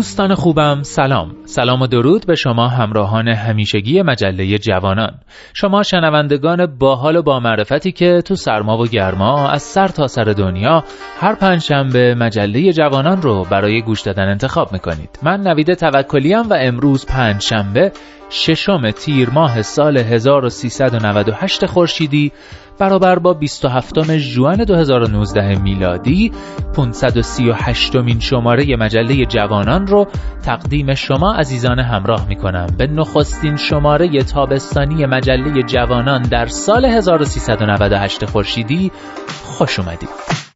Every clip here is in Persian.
دوستان خوبم سلام. سلام و درود به شما همراهان همیشگی مجله جوانان. شما شنوندگان باحال و با معرفتی که تو سرما و گرما از سر تا سر دنیا هر پنجشنبه مجله جوانان رو برای گوش دادن انتخاب می‌کنید. من نوید توکلیم و امروز پنجشنبه ششم تیر ماه سال 1398 خورشیدی برابر با 27 ژوئن 2019 میلادی 538 مین شماره مجله جوانان رو تقدیم شما عزیزان همراه می کنم به نخستین شماره تابستانی مجله جوانان در سال 1398 خورشیدی خوش اومدید.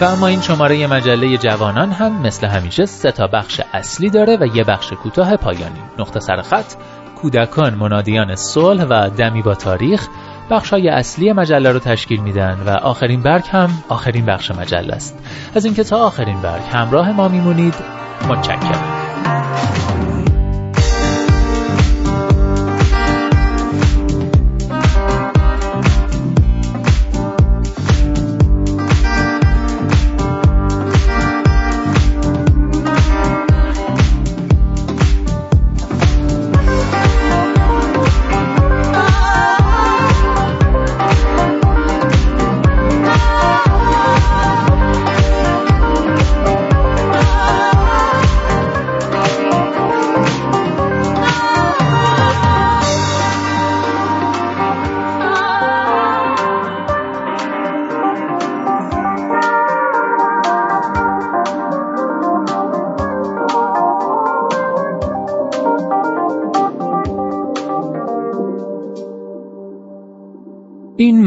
و اما این شماره مجله جوانان هم مثل همیشه سه تا بخش اصلی داره و یه بخش کوتاه پایانی. نقطه سر خط کودکان منادیان صلح و دمی با تاریخ. بخش های اصلی مجله رو تشکیل میدن و آخرین برگ هم آخرین بخش مجله است. از اینکه تا آخرین برگ همراه ما میمونید متشکرم.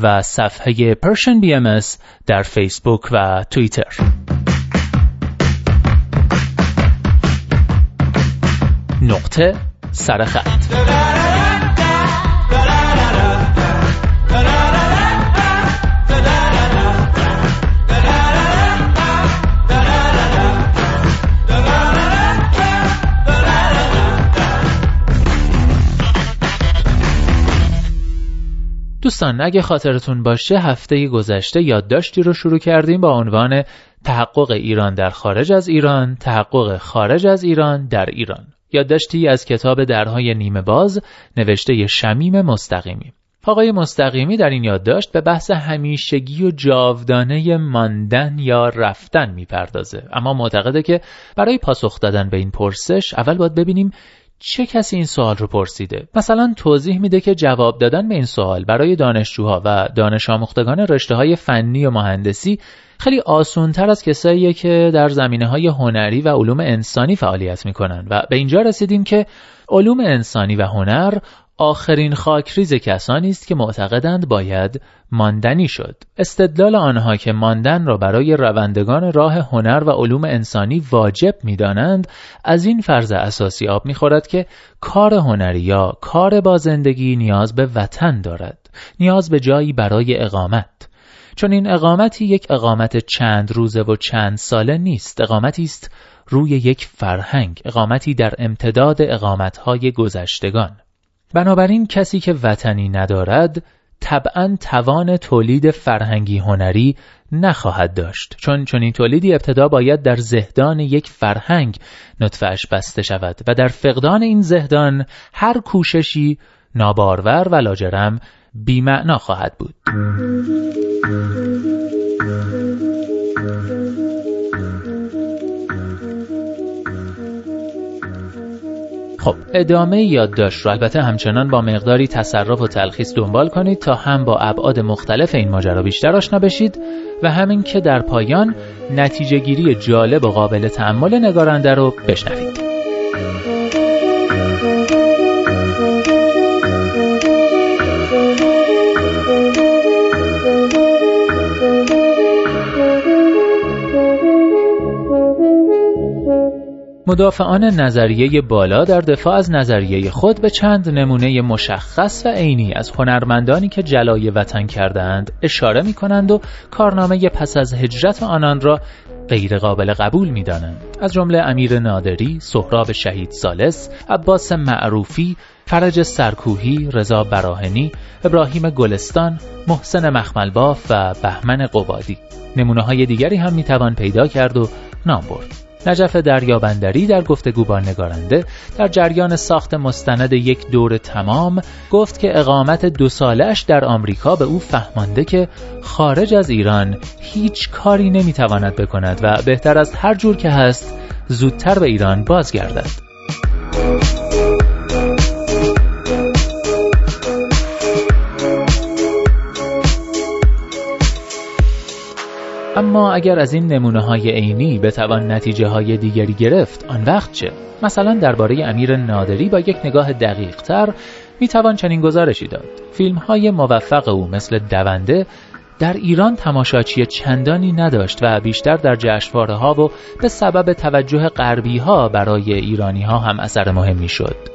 و صفحه پرشن بی ام در فیسبوک و توییتر نقطه سرخط دوستان اگه خاطرتون باشه هفته گذشته یادداشتی رو شروع کردیم با عنوان تحقق ایران در خارج از ایران، تحقق خارج از ایران در ایران. یادداشتی از کتاب درهای نیمه باز نوشته شمیم مستقیمی. آقای مستقیمی در این یادداشت به بحث همیشگی و جاودانه ماندن یا رفتن می‌پردازه اما معتقده که برای پاسخ دادن به این پرسش اول باید ببینیم چه کسی این سوال رو پرسیده؟ مثلا توضیح میده که جواب دادن به این سوال برای دانشجوها و دانش آموختگان رشته های فنی و مهندسی خیلی آسونتر از کساییه که در زمینه های هنری و علوم انسانی فعالیت می‌کنن. و به اینجا رسیدیم که علوم انسانی و هنر آخرین خاکریز کسانی است که معتقدند باید ماندنی شد. استدلال آنها که ماندن را برای روندگان راه هنر و علوم انسانی واجب می‌دانند از این فرض اساسی آب می‌خورد که کار هنری یا کار با زندگی نیاز به وطن دارد نیاز به جایی برای اقامت. چون این اقامتی یک اقامت چند روزه و چند ساله نیست اقامتی است روی یک فرهنگ اقامتی در امتداد اقامتهای گذشتگان. بنابراین کسی که وطنی ندارد طبعا توان تولید فرهنگی هنری نخواهد داشت. چون این تولیدی ابتدا باید در زهدان یک فرهنگ نطفهش بسته شود و در فقدان این زهدان هر کوششی نابارور و لاجرم بیمعنا خواهد بود. خب ادامه یادداشت رو. البته همچنان با مقداری تصرف و تلخیص دنبال کنید تا هم با ابعاد مختلف این ماجرا بیشتر آشنا بشید و همین که در پایان نتیجه گیری جالب و قابل تحمل نگارنده رو بشنوید. مدافعان نظریه بالا در دفاع از نظریه خود به چند نمونه مشخص و عینی از هنرمندانی که جلای وطن کردند اشاره می کنند و کارنامه پس از هجرت آنان را غیر قابل قبول می دانند. از جمله امیر نادری، سهراب شهید سالس، عباس معروفی، فرج سرکوهی، رضا براهنی، ابراهیم گلستان، محسن مخملباف و بهمن قبادی. نمونه های دیگری هم می توان پیدا کرد و نام برد. نجف دریابندری در گفتگو با نگارنده در جریان ساخت مستند یک دور تمام گفت که اقامت دو سالش در آمریکا به او فهمانده که خارج از ایران هیچ کاری نمی‌تواند بکند و بهتر از هر جور که هست زودتر به ایران بازگردد. اما اگر از این نمونه های عینی بتوان نتیجه های دیگری گرفت آن وقت چه؟ مثلا درباره امیر نادری با یک نگاه دقیق تر می توان چنین گزارشی داد فیلم های موفق او مثل دونده در ایران تماشاچی چندانی نداشت و بیشتر در جشنواره ها و به سبب توجه غربی ها برای ایرانی ها هم اثر مهمی شد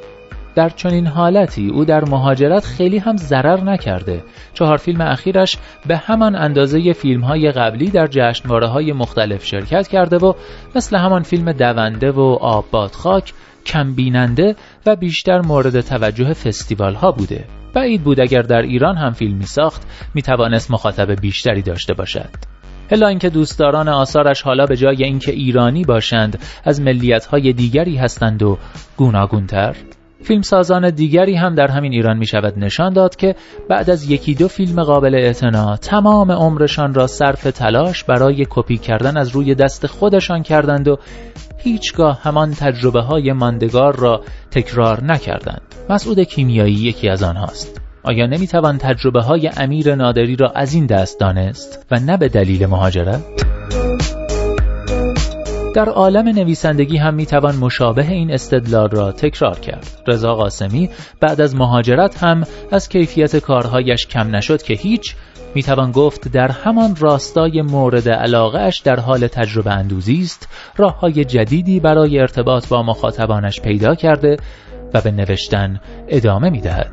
در چنین حالتی او در مهاجرت خیلی هم ضرر نکرده. چهار فیلم اخیرش به همان اندازه فیلم های قبلی در جشنواره های مختلف شرکت کرده و مثل همان فیلم دونده و آب خاک کم بیننده و بیشتر مورد توجه فستیوال ها بوده. بعید بود اگر در ایران هم فیلمی ساخت می توانست مخاطب بیشتری داشته باشد. الا اینکه دوستداران آثارش حالا به جای اینکه ایرانی باشند از ملیت های دیگری هستند و گوناگونتر. فیلمسازان دیگری هم در همین ایران می شود نشان داد که بعد از یکی دو فیلم قابل اعتنا تمام عمرشان را صرف تلاش برای کپی کردن از روی دست خودشان کردند و هیچگاه همان تجربه های ماندگار را تکرار نکردند. مسعود کیمیایی یکی از آنهاست. آیا نمی‌توان تجربه های امیر نادری را از این دست دانست و نه به دلیل مهاجرت؟ در عالم نویسندگی هم می‌توان مشابه این استدلال را تکرار کرد. رضا قاسمی بعد از مهاجرت هم از کیفیت کارهایش کم نشد که هیچ می‌توان گفت در همان راستای مورد علاقه در حال تجربه اندوزی است راه های جدیدی برای ارتباط با مخاطبانش پیدا کرده و به نوشتن ادامه می‌دهد.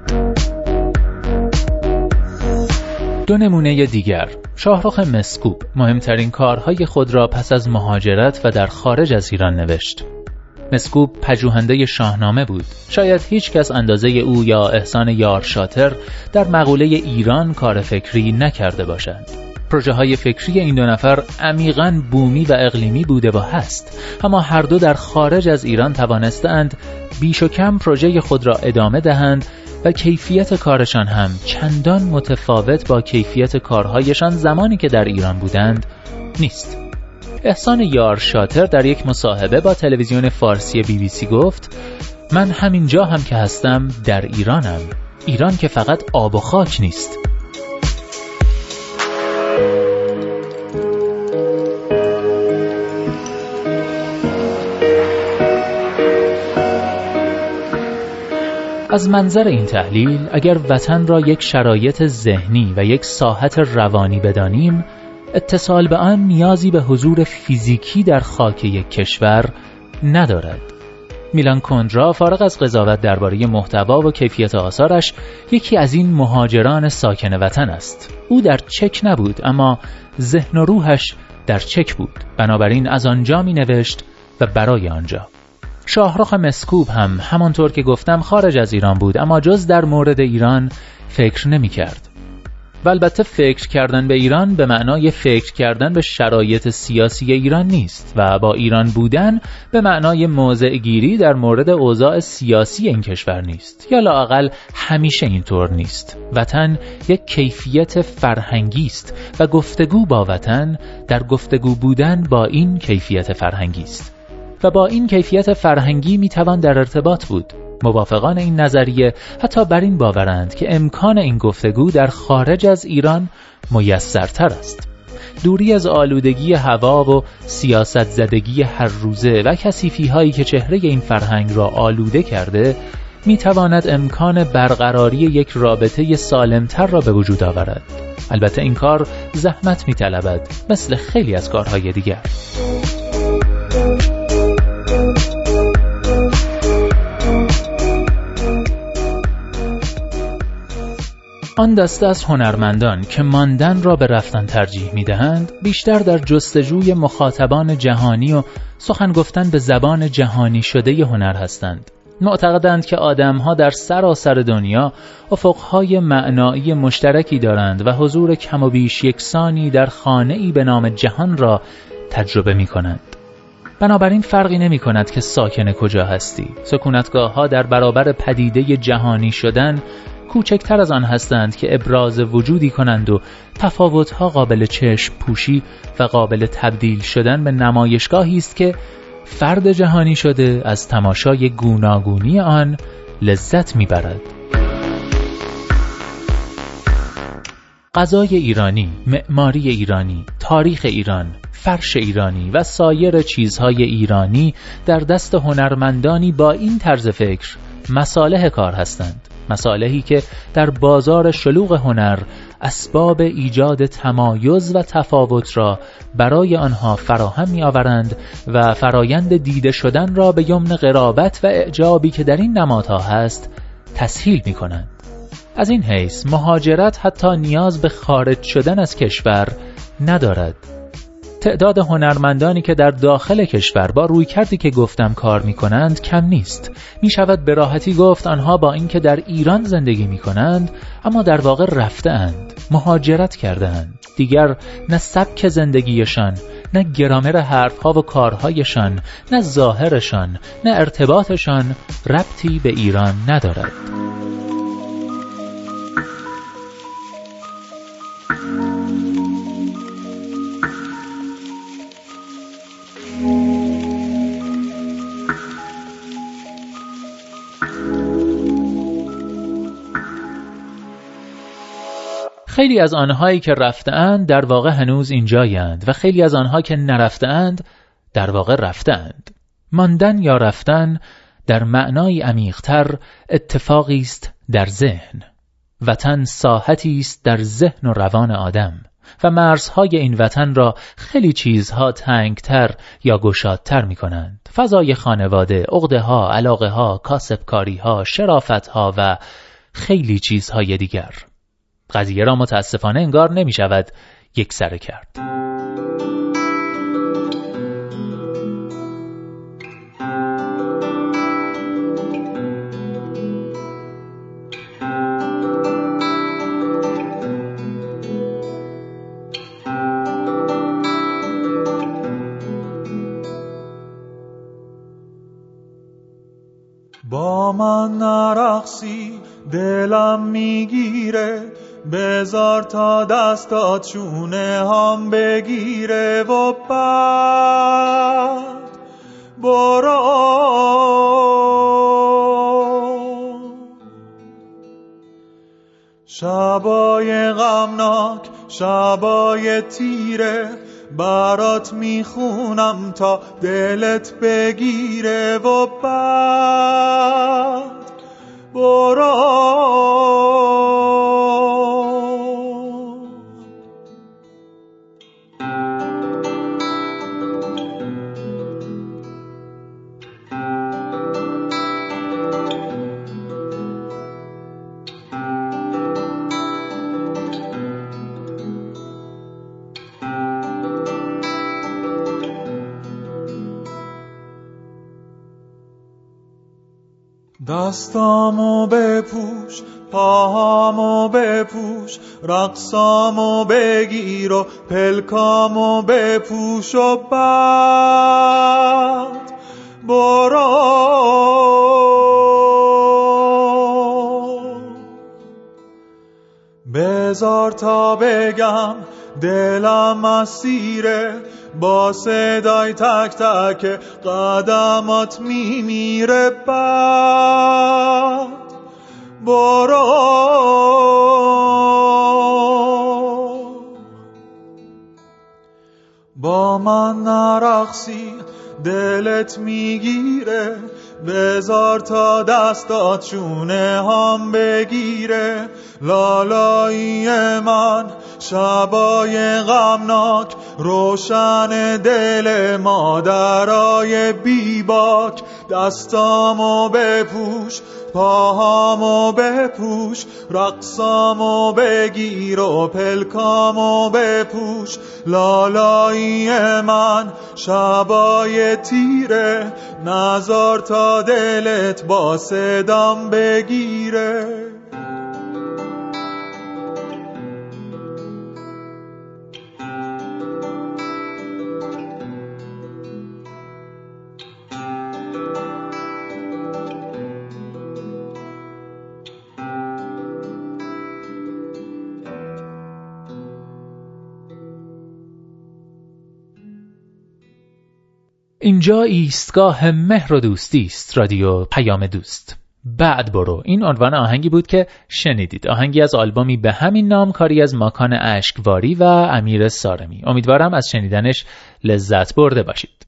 دو نمونه دیگر شاهرخ مسکوب مهمترین کارهای خود را پس از مهاجرت و در خارج از ایران نوشت. مسکوب پژوهنده شاهنامه بود. شاید هیچ کس اندازه او یا احسان یار شاتر در مقوله ایران کار فکری نکرده باشند پروژه های فکری این دو نفر عمیقا بومی و اقلیمی بوده و هست. اما هر دو در خارج از ایران توانستند بیش و کم پروژه خود را ادامه دهند کیفیت کارشان هم چندان متفاوت با کیفیت کارهایشان زمانی که در ایران بودند نیست. احسان یار شاتر در یک مصاحبه با تلویزیون فارسی بی بی سی گفت من همینجا هم که هستم در ایرانم. ایران که فقط آب و خاک نیست. از منظر این تحلیل اگر وطن را یک شرایط ذهنی و یک ساحت روانی بدانیم اتصال به آن نیازی به حضور فیزیکی در خاک یک کشور ندارد. میلان کندرا فارغ از قضاوت درباره محتوا و کیفیت آثارش یکی از این مهاجران ساکن وطن است. او در چک نبود اما ذهن و روحش در چک بود. بنابراین از آنجا می نوشت و برای آنجا. شاهرخ مسکوب هم همانطور که گفتم خارج از ایران بود اما جز در مورد ایران فکر نمی کرد. و البته فکر کردن به ایران به معنای فکر کردن به شرایط سیاسی ایران نیست و با ایران بودن به معنای موضع گیری در مورد اوضاع سیاسی این کشور نیست یا لاقل همیشه اینطور نیست وطن یک کیفیت فرهنگی است و گفتگو با وطن در گفتگو بودن با این کیفیت فرهنگی است و با این کیفیت فرهنگی می‌توان در ارتباط بود. موافقان این نظریه حتی بر این باورند که امکان این گفتگو در خارج از ایران میسرتر است. دوری از آلودگی هوا و سیاست زدگی هر روزه و کسیفی هایی که چهره این فرهنگ را آلوده کرده می تواند امکان برقراری یک رابطه سالمتر را به وجود آورد. البته این کار زحمت می طلبد مثل خیلی از کارهای دیگر. آن دسته از هنرمندان که ماندن را به رفتن ترجیح می دهند بیشتر در جستجوی مخاطبان جهانی و سخن گفتن به زبان جهانی شده هنر هستند معتقدند که آدمها در سراسر دنیا افقهای معنایی مشترکی دارند و حضور کم و بیش یکسانی در خانه به نام جهان را تجربه می کنند. بنابراین فرقی نمی کند که ساکن کجا هستی سکونتگاه ها در برابر پدیده جهانی شدن کوچکتر از آن هستند که ابراز وجودی کنند و تفاوتها قابل چشم پوشی و قابل تبدیل شدن به نمایشگاهی است که فرد جهانی شده از تماشای گوناگونی آن لذت می‌برد. غذای ایرانی، معماری ایرانی، تاریخ ایران، فرش ایرانی و سایر چیزهای ایرانی در دست هنرمندانی با این طرز فکر مصالح کار هستند. مسالهی که در بازار شلوغ هنر اسباب ایجاد تمایز و تفاوت را برای آنها فراهم می آورند و فرایند دیده شدن را به یمن قرابت و اعجابی که در این نمادها هست تسهیل می کنند. از این حیث مهاجرت حتی نیاز به خارج شدن از کشور ندارد تعداد هنرمندانی که در داخل کشور با روی کردی که گفتم کار می کنند کم نیست. می شود به راحتی گفت آنها با اینکه در ایران زندگی می کنند اما در واقع رفته اند مهاجرت کرده اند دیگر نه سبک زندگیشان نه گرامر حرفها و کارهایشان نه ظاهرشان نه ارتباطشان ربطی به ایران ندارد. خیلی از آنهایی که رفتهاند در واقع هنوز اینجایند و خیلی از آنها که نرفتهاند در واقع رفتهاند ماندن یا رفتن در معنای عمیقتر اتفاقی است در ذهن وطن ساحتی است در ذهن و روان آدم و مرزهای این وطن را خیلی چیزها تنگتر یا گشادتر می کنند. فضای خانواده، عقده ها، علاقه ها، کاسبکاری ها، شرافت ها و خیلی چیزهای دیگر. قضیه را متاسفانه انگار نمی شود یک سره کرد. با من نرخصی دلم می‌گیره بزار تا دستات چونه هم بگیره و بعد برو. شبای غمناک شبای تیره برات می‌خونم تا دلت بگیره و بعد برو. دستامو بپوش پاهامو بپوش رقصامو بگیر و پلکامو بپوش و بعد برو. بزار تا بگم دلم اسیره با صدای تک تک قدمات میمیره بعد. برو. با من نرقصی دلت می‌گیره. بزار تا دستات چونه هم بگیره. لالایی من شبای غمناک روشن دل مادرای بیباک دستامو بپوش پاهامو بپوش رقصامو بگیر و پلکامو بپوش. لالایی من شبای تیره نزار تا دلت با صدام بگیره. اینجا ایستگاه مهر و دوستی است رادیو پیام دوست. بعد برو. این عنوان آهنگی بود که شنیدید. آهنگی از آلبومی به همین نام کاری از ماکان اشکواری و امیر سارمی. امیدوارم از شنیدنش لذت برده باشید.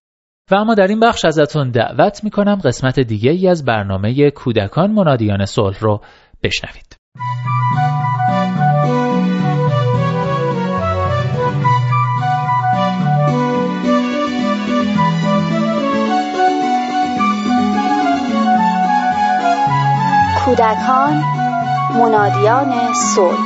و اما در این بخش ازتون دعوت می‌کنم قسمت دیگه ای از برنامه کودکان منادیان صلح رو بشنوید. کودکان منادیان صلح.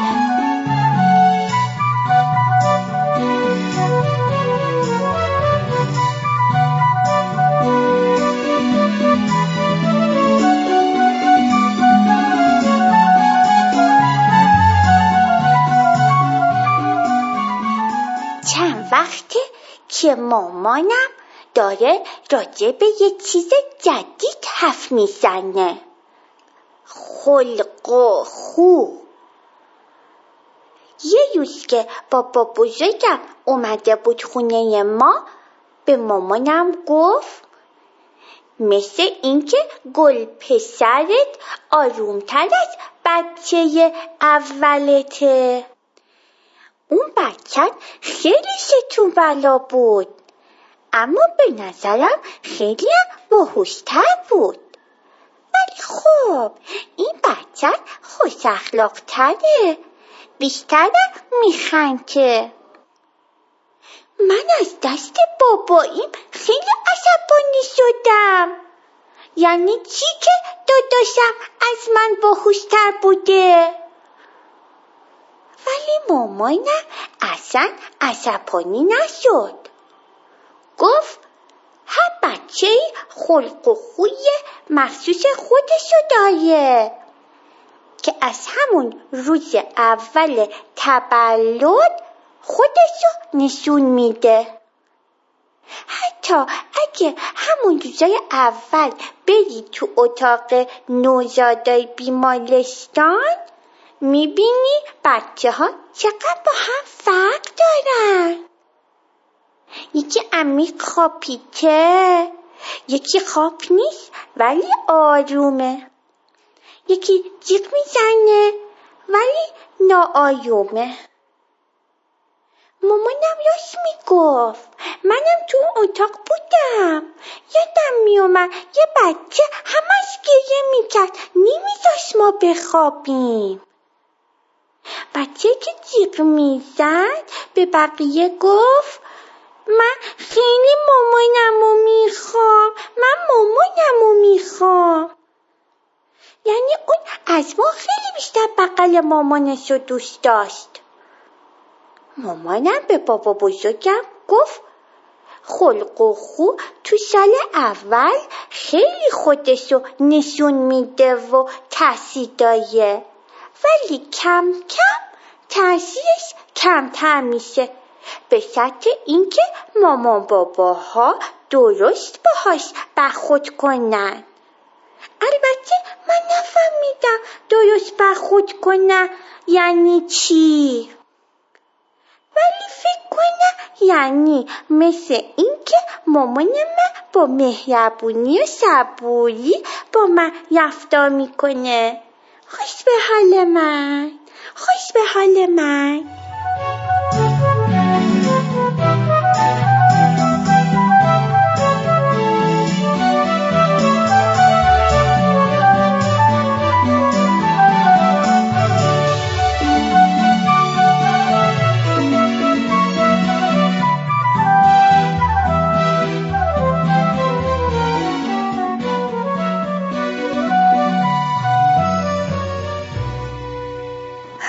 چند وقته که مامانم داره راجع به یه چیز جدید حرف می‌زنه. خلق و خو یه روز که بابا بزرگم اومده بود خونه ما به مامانم گفت مثل اینکه گل پسرت آرومتر از بچه اولته اون بچه خیلی ستون بلا بود اما به نظرم خیلی باهوشتر بود ولی خب این بچه خوش اخلاق تره بیشتر میخنده من از دست باباییم خیلی عصبانی شدم. یعنی چی که داداشم از من باهوشتر بوده؟ ولی مامانم اصلا عصبانی نشد. گفت بچه خلق و خوی مخصوص خودشو داره که از همون روز اول تولد خودشو نشون میده. حتی اگه همون روزای اول بری تو اتاق نوزادای بیمالستان می‌بینی بچه ها چقدر با هم فرق دارن. یکی عمیق خوابیده. یکی خواب نیست ولی آرومه. یکی جیغ می‌زنه ولی ناآیومه مامانم راست می‌گفت. منم تو اتاق بودم. یادم میومد یه بچه همش گریه می‌کرد. نمیذاشت ما بخوابیم. بچه که جیغ می‌زد به بقیه گفت من خیلی مامانم می‌خوام. من مامانم می‌خوام. یعنی اون از ما خیلی بیشتر بغل مامانش رو دوست داشت. مامانم به بابا بزرگم گفت خلق و خو تو سال اول خیلی خودشو نشون میده و تاثیر داره ولی کم کم تاثیرش کمتر میشه. به شرط اینکه مامان باباها درست باهاش برخورد کنن. البته من نفهمیدم درست برخورد کنن یعنی چی. ولی فکر کنم یعنی مثل اینکه مامان من با مهربونی و صبوری با من رفتار می‌کنه. خوش به حال من خوش به حال من.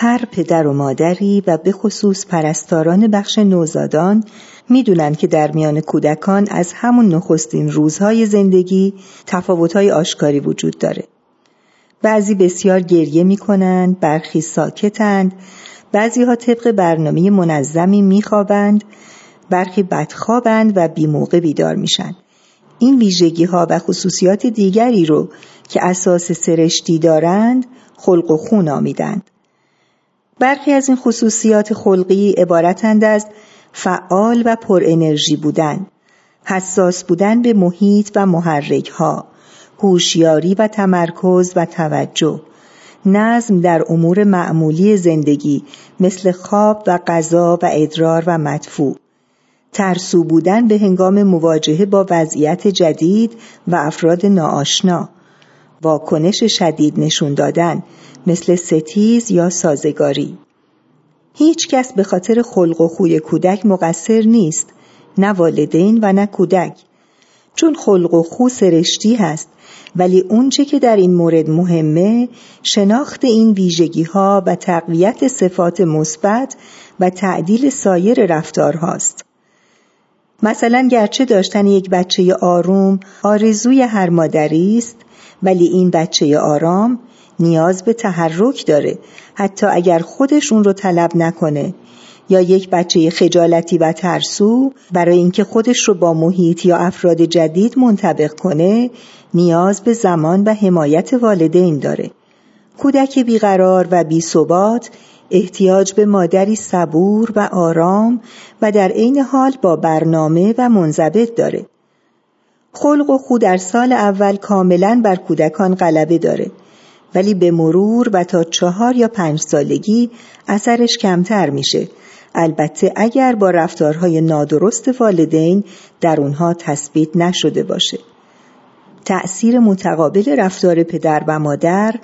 هر پدر و مادری و به خصوص پرستاران بخش نوزادان می‌دونن که در میان کودکان از همون نخستین روزهای زندگی تفاوتهای آشکاری وجود داره. بعضی بسیار گریه می‌کنند، برخی ساکتند، بعضی ها طبق برنامه منظمی میخوابند، برخی بدخوابند و بیموقع بیدار میشن. این ویژگی ها و خصوصیات دیگری رو که اساس سرشتی دارند خلق و خون آمیدند. برخی از این خصوصیات خلقی عبارتند از فعال و پر انرژی بودن، حساس بودن به محیط و محرک ها، هوشیاری و تمرکز و توجه، نظم در امور معمولی زندگی مثل خواب و غذا و ادرار و مدفوع، ترسو بودن به هنگام مواجهه با وضعیت جدید و افراد ناآشنا، واکنش شدید نشون دادن مثل ستیز یا سازگاری. هیچ کس به خاطر خلق و خوی کودک مقصر نیست نه والدین و نه کودک. چون خلق و خو سرشتی هست ولی اونچه که در این مورد مهمه شناخت این ویژگی ها و تقویت صفات مثبت و تعدیل سایر رفتارهاست. مثلا گرچه داشتن یک بچه آروم آرزوی هر مادری است ولی این بچه آرام نیاز به تحرک داره حتی اگر خودش اون رو طلب نکنه. یا یک بچه خجالتی و ترسو برای اینکه خودش رو با محیط یا افراد جدید منطبق کنه نیاز به زمان و حمایت والدین داره. کودک بیقرار و بیثبات احتیاج به مادری صبور و آرام و در عین حال با برنامه و منضبط داره. خلق و خود در سال اول کاملا بر کودکان غلبه داره. ولی به مرور و تا چهار یا پنج سالگی اثرش کمتر میشه. البته اگر با رفتارهای نادرست والدین در اونها تثبیت نشده باشه. تأثیر متقابل رفتار پدر و مادر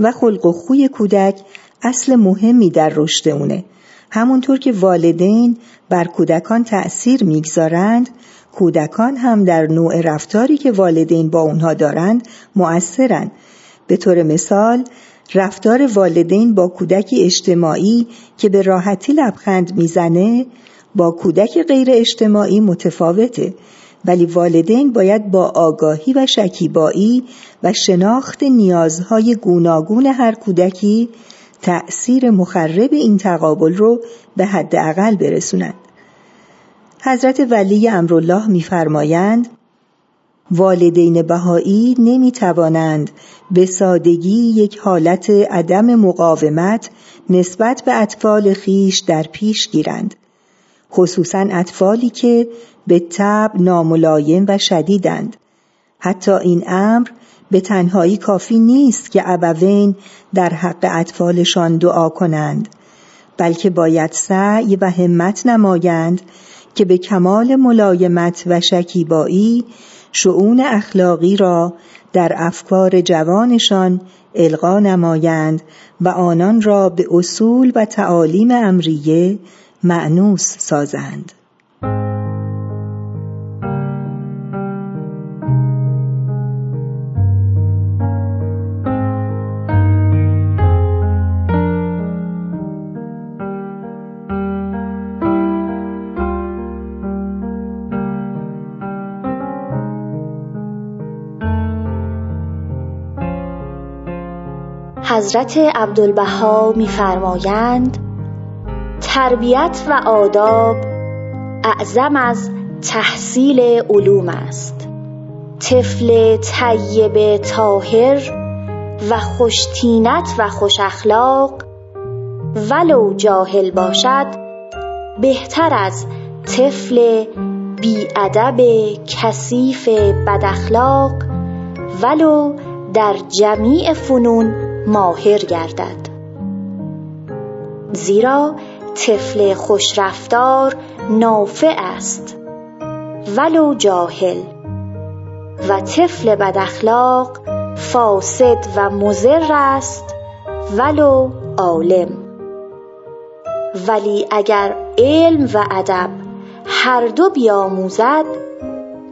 و خلق و خوی کودک اصل مهمی در رشد اونه. همونطور که والدین بر کودکان تأثیر می‌گذارند کودکان هم در نوع رفتاری که والدین با اونها دارند مؤثرند به طور مثال رفتار والدین با کودکی اجتماعی که به راحتی لبخند می‌زنه با کودک غیر اجتماعی متفاوته ولی والدین باید با آگاهی و شکیبایی و شناخت نیازهای گوناگون هر کودکی تأثیر مخرب این تقابل رو به حد اقل برسونند. حضرت ولی امرالله میفرمایند والدین بهایی نمی توانند به سادگی یک حالت عدم مقاومت نسبت به اطفال خیش در پیش گیرند. خصوصا اطفالی که به طب ناملایم و شدیدند. حتی این امر به تنهایی کافی نیست که ابوین در حق اطفالشان دعا کنند بلکه باید سعی و همت نمایند که به کمال ملایمت و شکیبایی شعون اخلاقی را در افکار جوانشان القا نمایند و آنان را به اصول و تعالیم امریه معنوس سازند. حضرت عبدالبها میفرمایند تربیت و آداب اعظم از تحصیل علوم است. طفل طیب طاهر و خوشتینت و خوش اخلاق ولو جاهل باشد بهتر از طفل بیادب کثیف بداخلاق ولو در جمیع فنون ماهر گردد. زیرا طفل خوشرفتار نافع است ولو جاهل. و طفل بداخلاق فاسد و مضر است ولو عالم. ولی اگر علم و ادب هر دو بیاموزد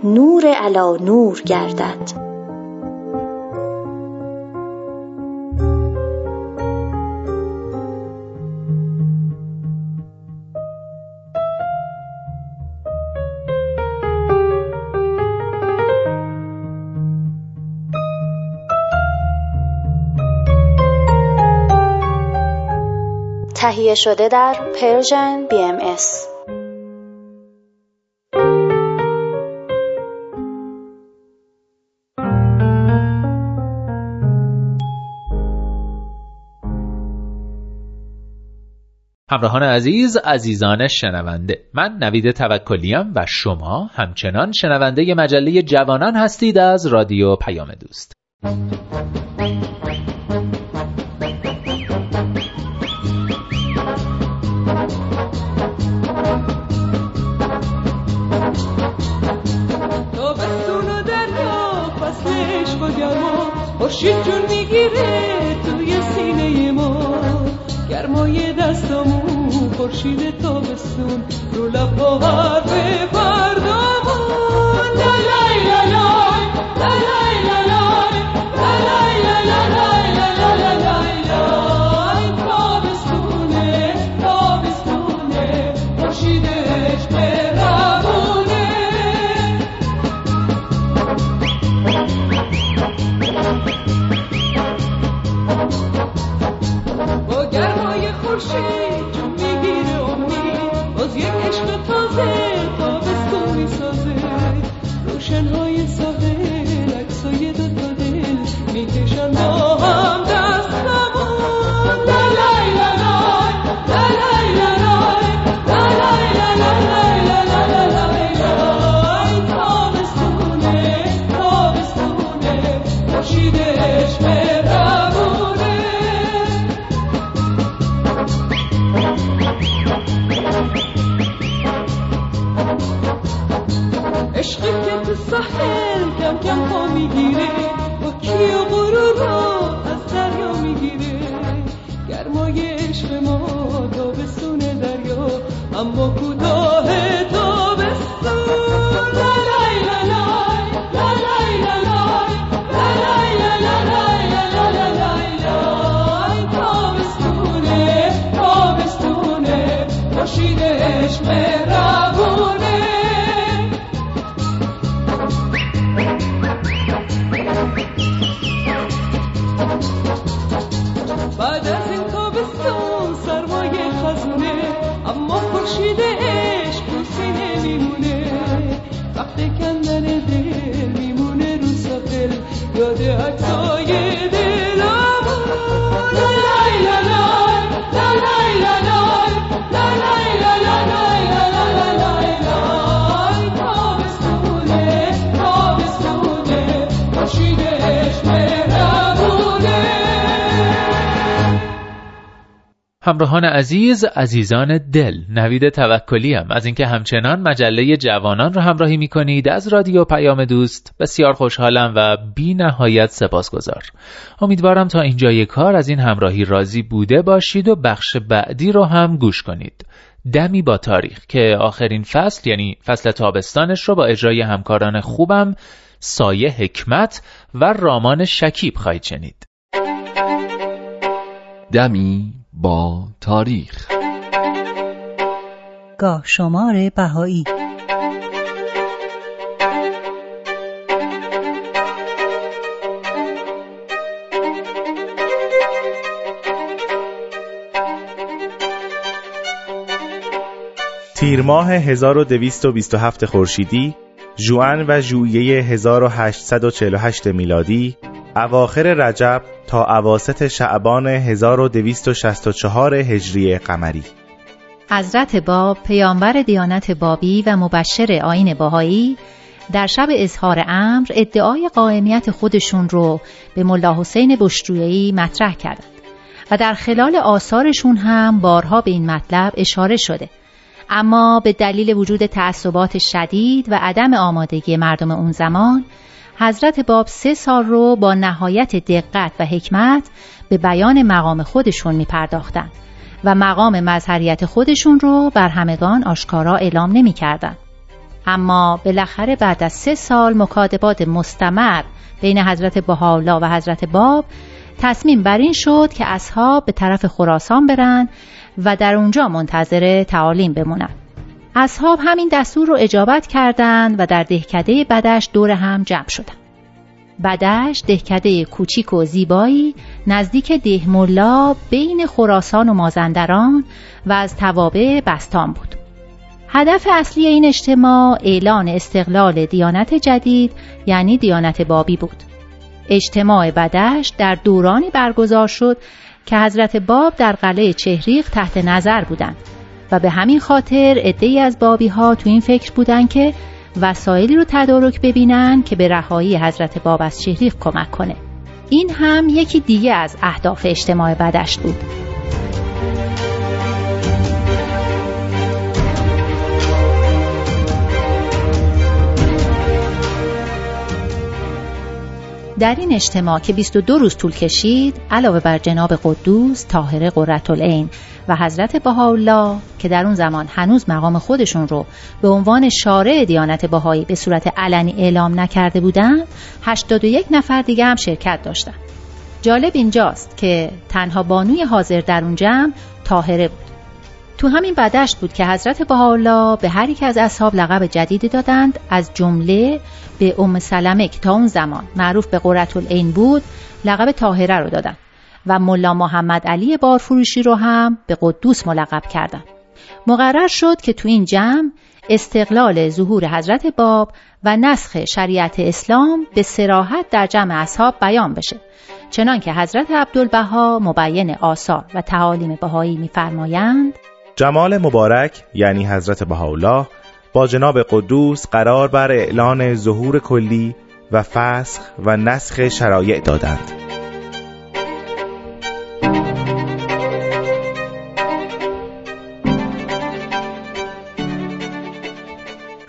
نور علا نور گردد. تهیه شده در Persian BMS. همراهان عزیز عزیزان شنونده من نوید توکلیم و شما همچنان شنونده مجله جوانان هستید از رادیو پیام دوست خورشید جون می‌گیره توی سینه ما. گرمای دستامون خورشید تابستون رو لبا من کم کم پا می‌گیره. با کی و غرور رو از دریا می‌گیره. گرمای عشق ما تا به دریا. اما کدام همراهان عزیز عزیزان دل نوید توکلی هم از اینکه همچنان مجله جوانان را همراهی می کنید از رادیو پیام دوست بسیار خوشحالم و بی نهایت سپاسگزار. امیدوارم تا اینجای کار از این همراهی راضی بوده باشید و بخش بعدی رو هم گوش کنید. دمی با تاریخ که آخرین فصل یعنی فصل تابستانش رو با اجرای همکاران خوبم سایه حکمت و رامان شکیب خواهید شنید. دمی با تاریخ. گاه شمار بهایی. تیر ماه 1227 خورشیدی، ژوئن و ژوئیه 1848 میلادی، اواخر رجب تا اواسط شعبان 1264 هجری قمری. حضرت باب پیامبر دیانت بابی و مبشر آین باهایی در شب اظهار امر ادعای قائمیت خودشون رو به ملا حسین بشرویی مطرح کردند و در خلال آثارشون هم بارها به این مطلب اشاره شده. اما به دلیل وجود تعصبات شدید و عدم آمادگی مردم اون زمان حضرت باب سه سال رو با نهایت دقت و حکمت به بیان مقام خودشون می پرداختن و مقام مظهریت خودشون رو بر همگان آشکارا اعلام نمی کردن. اما بالاخره بعد از سه سال مکاتبات مستمر بین حضرت بهاءالله و حضرت باب تصمیم بر این شد که اصحاب به طرف خراسان برن و در اونجا منتظر تعالیم بمونن. اصحاب همین دستور رو اجابت کردند و در دهکده بدش دور هم جمع شدند. بدش دهکده کوچیک و زیبایی نزدیک دهملا بین خراسان و مازندران و از توابع بستان بود. هدف اصلی این اجتماع اعلان استقلال دیانت جدید یعنی دیانت بابی بود. اجتماع بدش در دورانی برگزار شد که حضرت باب در قلعه چهریق تحت نظر بودند و به همین خاطر عدهای از بابی ها تو این فکر بودن که وسایلی رو تدارک ببینن که به رهایی حضرت باب از چهریق کمک کنه. این هم یکی دیگه از اهداف اجتماع بدشت بود. در این اجتماع که 22 روز طول کشید علاوه بر جناب قدوس طاهره قرةالعین و حضرت بهاءالله که در اون زمان هنوز مقام خودشون رو به عنوان شارع دیانت بهایی به صورت علنی اعلام نکرده بودند 81 نفر دیگه هم شرکت داشتند جالب اینجاست که تنها بانوی حاضر در اون جمع طاهره بود تو همین بدشت بود که حضرت بهاءالله به هر یک از اصحاب لقب جدیدی دادند از جمله به ام سلمه که تا اون زمان معروف به قرة العین بود لقب طاهره رو دادند و ملا محمد علی بارفروشی رو هم به قدوس ملقب کردند. مقرر شد که تو این جمع استقلال ظهور حضرت باب و نسخ شریعت اسلام به سراحت در جمع اصحاب بیان بشه. چنان که حضرت عبدالبها مبین آثار و تعالیم بهایی میفرمایند جمال مبارک یعنی حضرت بهاءالله با جناب قدوس قرار بر اعلان ظهور کلی و فسخ و نسخ شرایع دادند.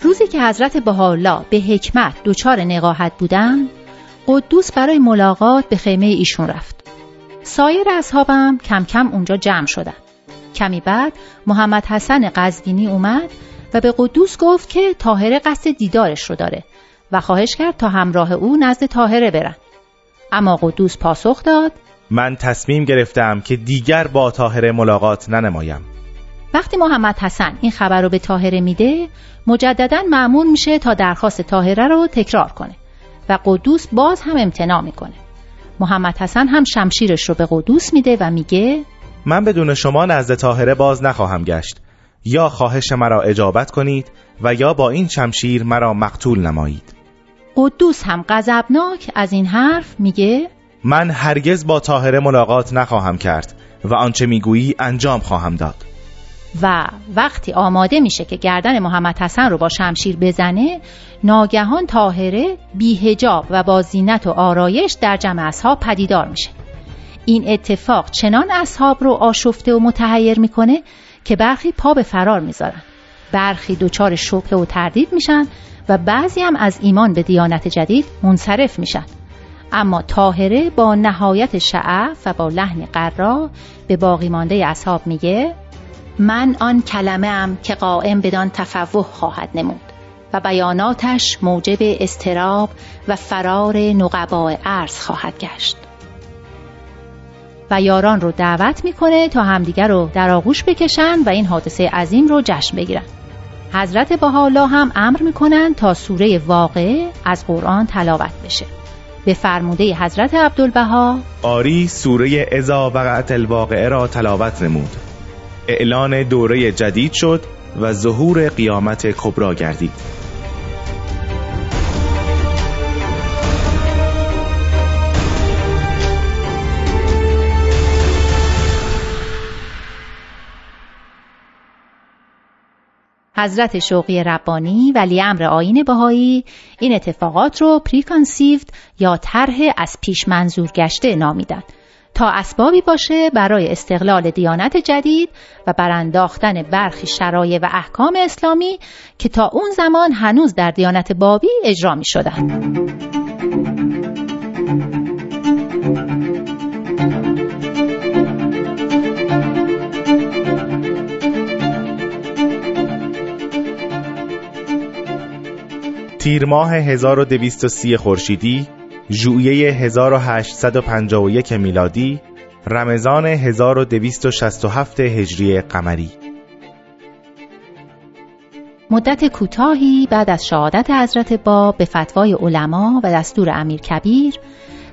روزی که حضرت بهاءالله به حکمت دچار نقاهت بودند قدوس برای ملاقات به خیمه ایشون رفت. سایر اصحابم کم کم اونجا جمع شدند. کمی بعد محمد حسن قزوینی اومد و به قدوس گفت که تاهره قصد دیدارش رو داره و خواهش کرد تا همراه او نزد تاهره برن. اما قدوس پاسخ داد من تصمیم گرفتم که دیگر با تاهره ملاقات ننمایم. وقتی محمد حسن این خبر رو به تاهره میده مجددا معمول میشه تا درخواست تاهره رو تکرار کنه و قدوس باز هم امتناع می‌کنه. محمد حسن هم شمشیرش رو به قدوس میده و میگه من بدون شما نزد تاهره باز نخواهم گشت. یا خواهش مرا اجابت کنید و یا با این شمشیر مرا مقتول نمایید. قدوس هم غضبناک از این حرف میگه من هرگز با طاهره ملاقات نخواهم کرد و آنچه می‌گویی انجام خواهم داد. و وقتی آماده میشه که گردن محمد حسن رو با شمشیر بزنه ناگهان طاهره بیهجاب و با زینت و آرایش در جمع اصحاب پدیدار میشه. این اتفاق چنان اصحاب رو آشفته و متحیر می‌کنه که برخی پا به فرار می‌ذارن. برخی دچار شبهه و تردید میشن و بعضی هم از ایمان به دیانت جدید منصرف میشن. اما طاهره با نهایت شعف و با لحن قرا به باقی مانده اصحاب میگه من آن کلمه ام که قائم بدان تفوه خواهد نمود و بیاناتش موجب استراب و فرار نقباء عرض خواهد گشت. و یاران رو دعوت می‌کنه تا همدیگر رو در آغوش بکشن و این حادثه عظیم رو جشن بگیرن. حضرت بهاءالله هم امر می‌کنن تا سوره واقع از قرآن تلاوت بشه. به فرموده حضرت عبدالبها آری سوره ازا وقعت الواقعه را تلاوت نمود. اعلان دوره جدید شد و ظهور قیامت کبرا گردید. حضرت شوقی ربانی ولی امر آین بهایی این اتفاقات رو پریکانسیفت یا طرح از پیش منظور گشته نامیدند تا اسبابی باشه برای استقلال دیانت جدید و برانداختن برخی شرایع و احکام اسلامی که تا اون زمان هنوز در دیانت بابی اجرا می شدن. تیر ماه 1230 خورشیدی ژوئیه 1851 میلادی رمضان 1267 هجری قمری. مدت کوتاهی بعد از شهادت حضرت باب به فتوای علما و دستور امیر کبیر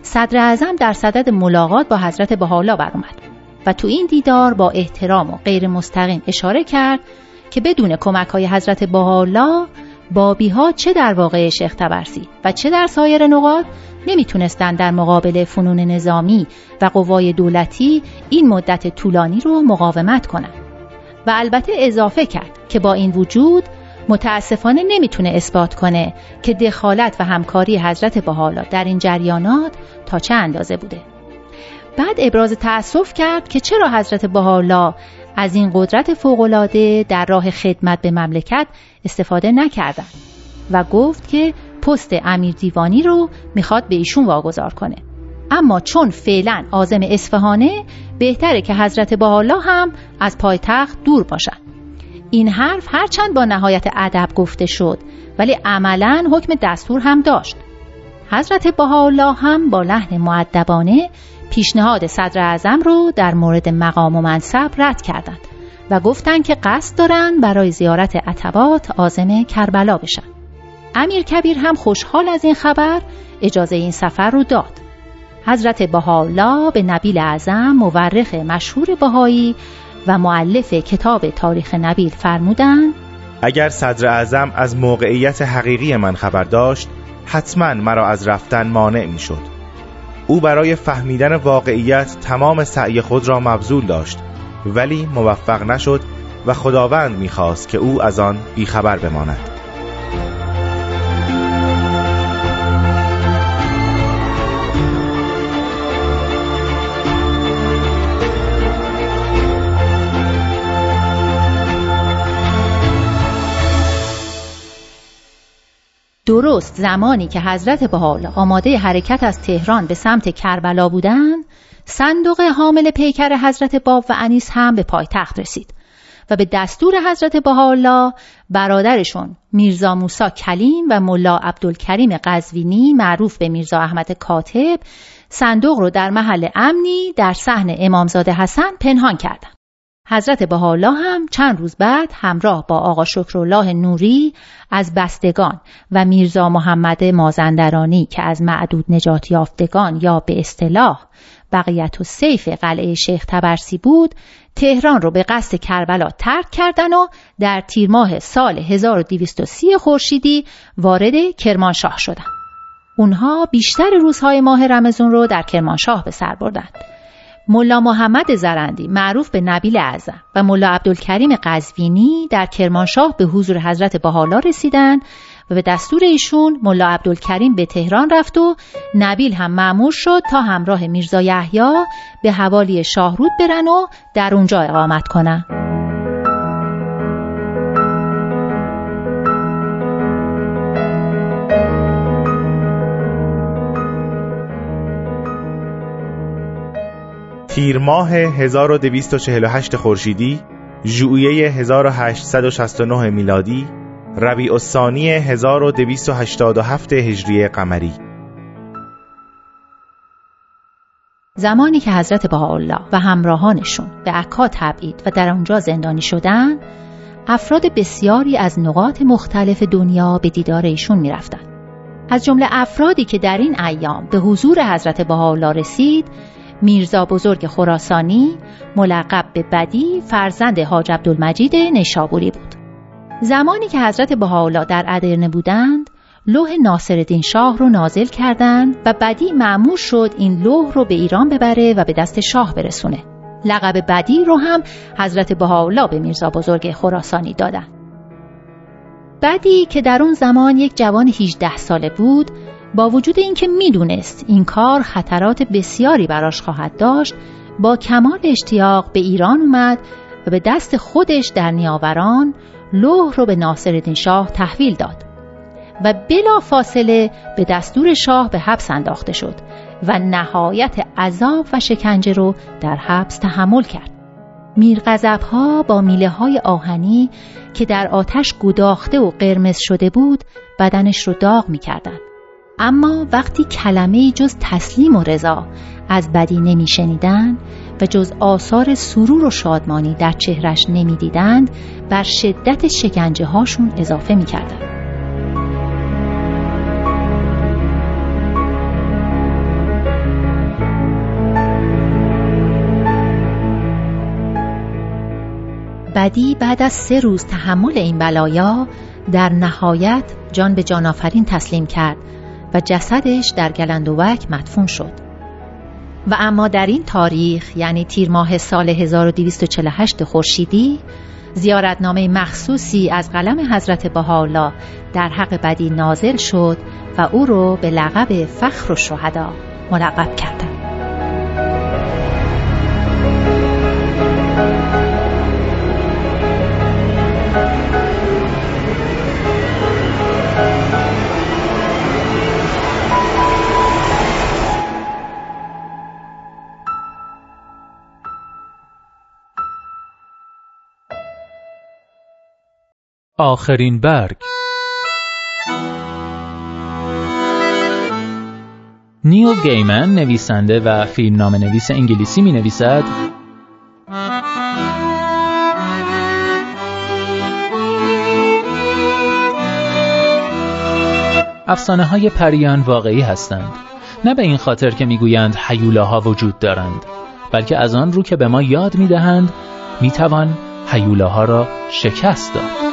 صدر اعظم در صدد ملاقات با حضرت بهاءالله برآمد و تو این دیدار با احترام و غیر مستقیم اشاره کرد که بدون کمک های حضرت بهاءالله بابی ها چه در واقع شیخ تبرسی و چه در سایر نقاط نمی‌تونستند در مقابل فنون نظامی و قوای دولتی این مدت طولانی رو مقاومت کنند و البته اضافه کرد که با این وجود متاسفانه نمی‌تونه اثبات کنه که دخالت و همکاری حضرت بحالا در این جریانات تا چه اندازه بوده. بعد ابراز تأسف کرد که چرا حضرت بحالا از این قدرت فوقالعاده در راه خدمت به مملکت استفاده نکردند و گفت که پست امیر دیوانی رو می‌خواد به ایشون واگذار کنه. اما چون فعلا آزم اصفهانه بهتره که حضرت بالا هم از پایتخت دور باشن. این حرف هرچند با نهایت ادب گفته شد ولی عملا حکم دستور هم داشت. حضرت بهاءالله هم با لحن معدبانه پیشنهاد صدر اعظم رو در مورد مقام و منصب رد کردند و گفتند که قصد دارن برای زیارت عتبات آزم کربلا بشن. امیر کبیر هم خوشحال از این خبر اجازه این سفر رو داد. حضرت بهاءالله به نبیل اعظم مورخ مشهور بهایی و معلف کتاب تاریخ نبیل فرمودند اگر صدر اعظم از موقعیت حقیقی من خبر داشت حتما مرا از رفتن مانع می شد او برای فهمیدن واقعیت تمام سعی خود را مبذول داشت ولی موفق نشد و خداوند می‌خواست که او از آن بیخبر بماند. درست زمانی که حضرت بحال آماده حرکت از تهران به سمت کربلا بودند صندوق حامل پیکر حضرت باب و انیس هم به پایتخت رسید و به دستور حضرت بهاءالله برادرشون میرزا موسا کلیم و ملا عبدالکریم قزوینی معروف به میرزا احمد کاتب صندوق رو در محل امنی در صحن امامزاده حسن پنهان کردند. حضرت بهاءالله هم چند روز بعد همراه با آقا شکرالله نوری از بستگان و میرزا محمد مازندرانی که از معدود نجات یافتگان یا به اصطلاح بقیت و سیف قلعه شیخ تبرسی بود تهران رو به قصد کربلا ترک کردن و در تیر ماه سال 1230 خورشیدی وارد کرمانشاه شدند. اونها بیشتر روزهای ماه رمزون رو در کرمانشاه به سر بردند. ملا محمد زرندی معروف به نبیل اعظم و ملا عبدالکریم قزوینی در کرمانشاه به حضور حضرت بهالا رسیدند و به دستور ایشون ملا عبدالکریم به تهران رفت و نبیل هم معمور شد تا همراه میرزا یحیی به حوالی شاهرود برن و در اونجا اقامت کنن. تیر ماه 1248 خورشیدی ژوئیه 1869 میلادی ربیع الثانی 1287 هجری قمری. زمانی که حضرت بهاءالله و همراهانشون به عکا تبعید و در آنجا زندانی شدند افراد بسیاری از نقاط مختلف دنیا به دیدار ایشون می‌رفتند. از جمله افرادی که در این ایام به حضور حضرت بهاءالله رسید میرزا بزرگ خراسانی ملقب به بدی فرزند حاج عبدالمجید نشابوری بود. زمانی که حضرت بهاءالله در ادرنه بودند لوح ناصرالدین شاه رو نازل کردند و بدی معمور شد این لوح رو به ایران ببره و به دست شاه برسونه. لقب بدی رو هم حضرت بهاءالله به میرزا بزرگ خراسانی دادند بدی که در اون زمان یک جوان 18 ساله بود با وجود اینکه می‌دونست این کار خطرات بسیاری براش خواهد داشت با کمال اشتیاق به ایران اومد و به دست خودش در نیاوران لوح رو به ناصرالدین شاه تحویل داد و بلا فاصله به دستور شاه به حبس انداخته شد و نهایت عذاب و شکنجه رو در حبس تحمل کرد. میرغضب ها با میله های آهنی که در آتش گداخته و قرمز شده بود بدنش رو داغ می‌کردند. اما وقتی کلمه جز تسلیم و رضا از بدی نمی شنیدن و جز آثار سرور و شادمانی در چهرش نمی دیدند بر شدت شکنجه هاشون اضافه می کردن. بدی بعد از سه روز تحمل این بلایا در نهایت جان به جان آفرین تسلیم کرد و جسدش در گلندوک مدفون شد و اما در این تاریخ یعنی تیر ماه سال 1248 خورشیدی زیارتنامه مخصوصی از قلم حضرت بهاءالله در حق بدی نازل شد و او رو به لقب فخر و شهدا ملقب کردند. آخرین برگ. نیو گیمن نویسنده و فیلمنامه نویس انگلیسی می نویسد. افسانه های پریان واقعی هستند. نه به این خاطر که می‌گویند حیولاها وجود دارند بلکه از آن رو که به ما یاد می‌دهند می‌توان حیولاها را شکست داد.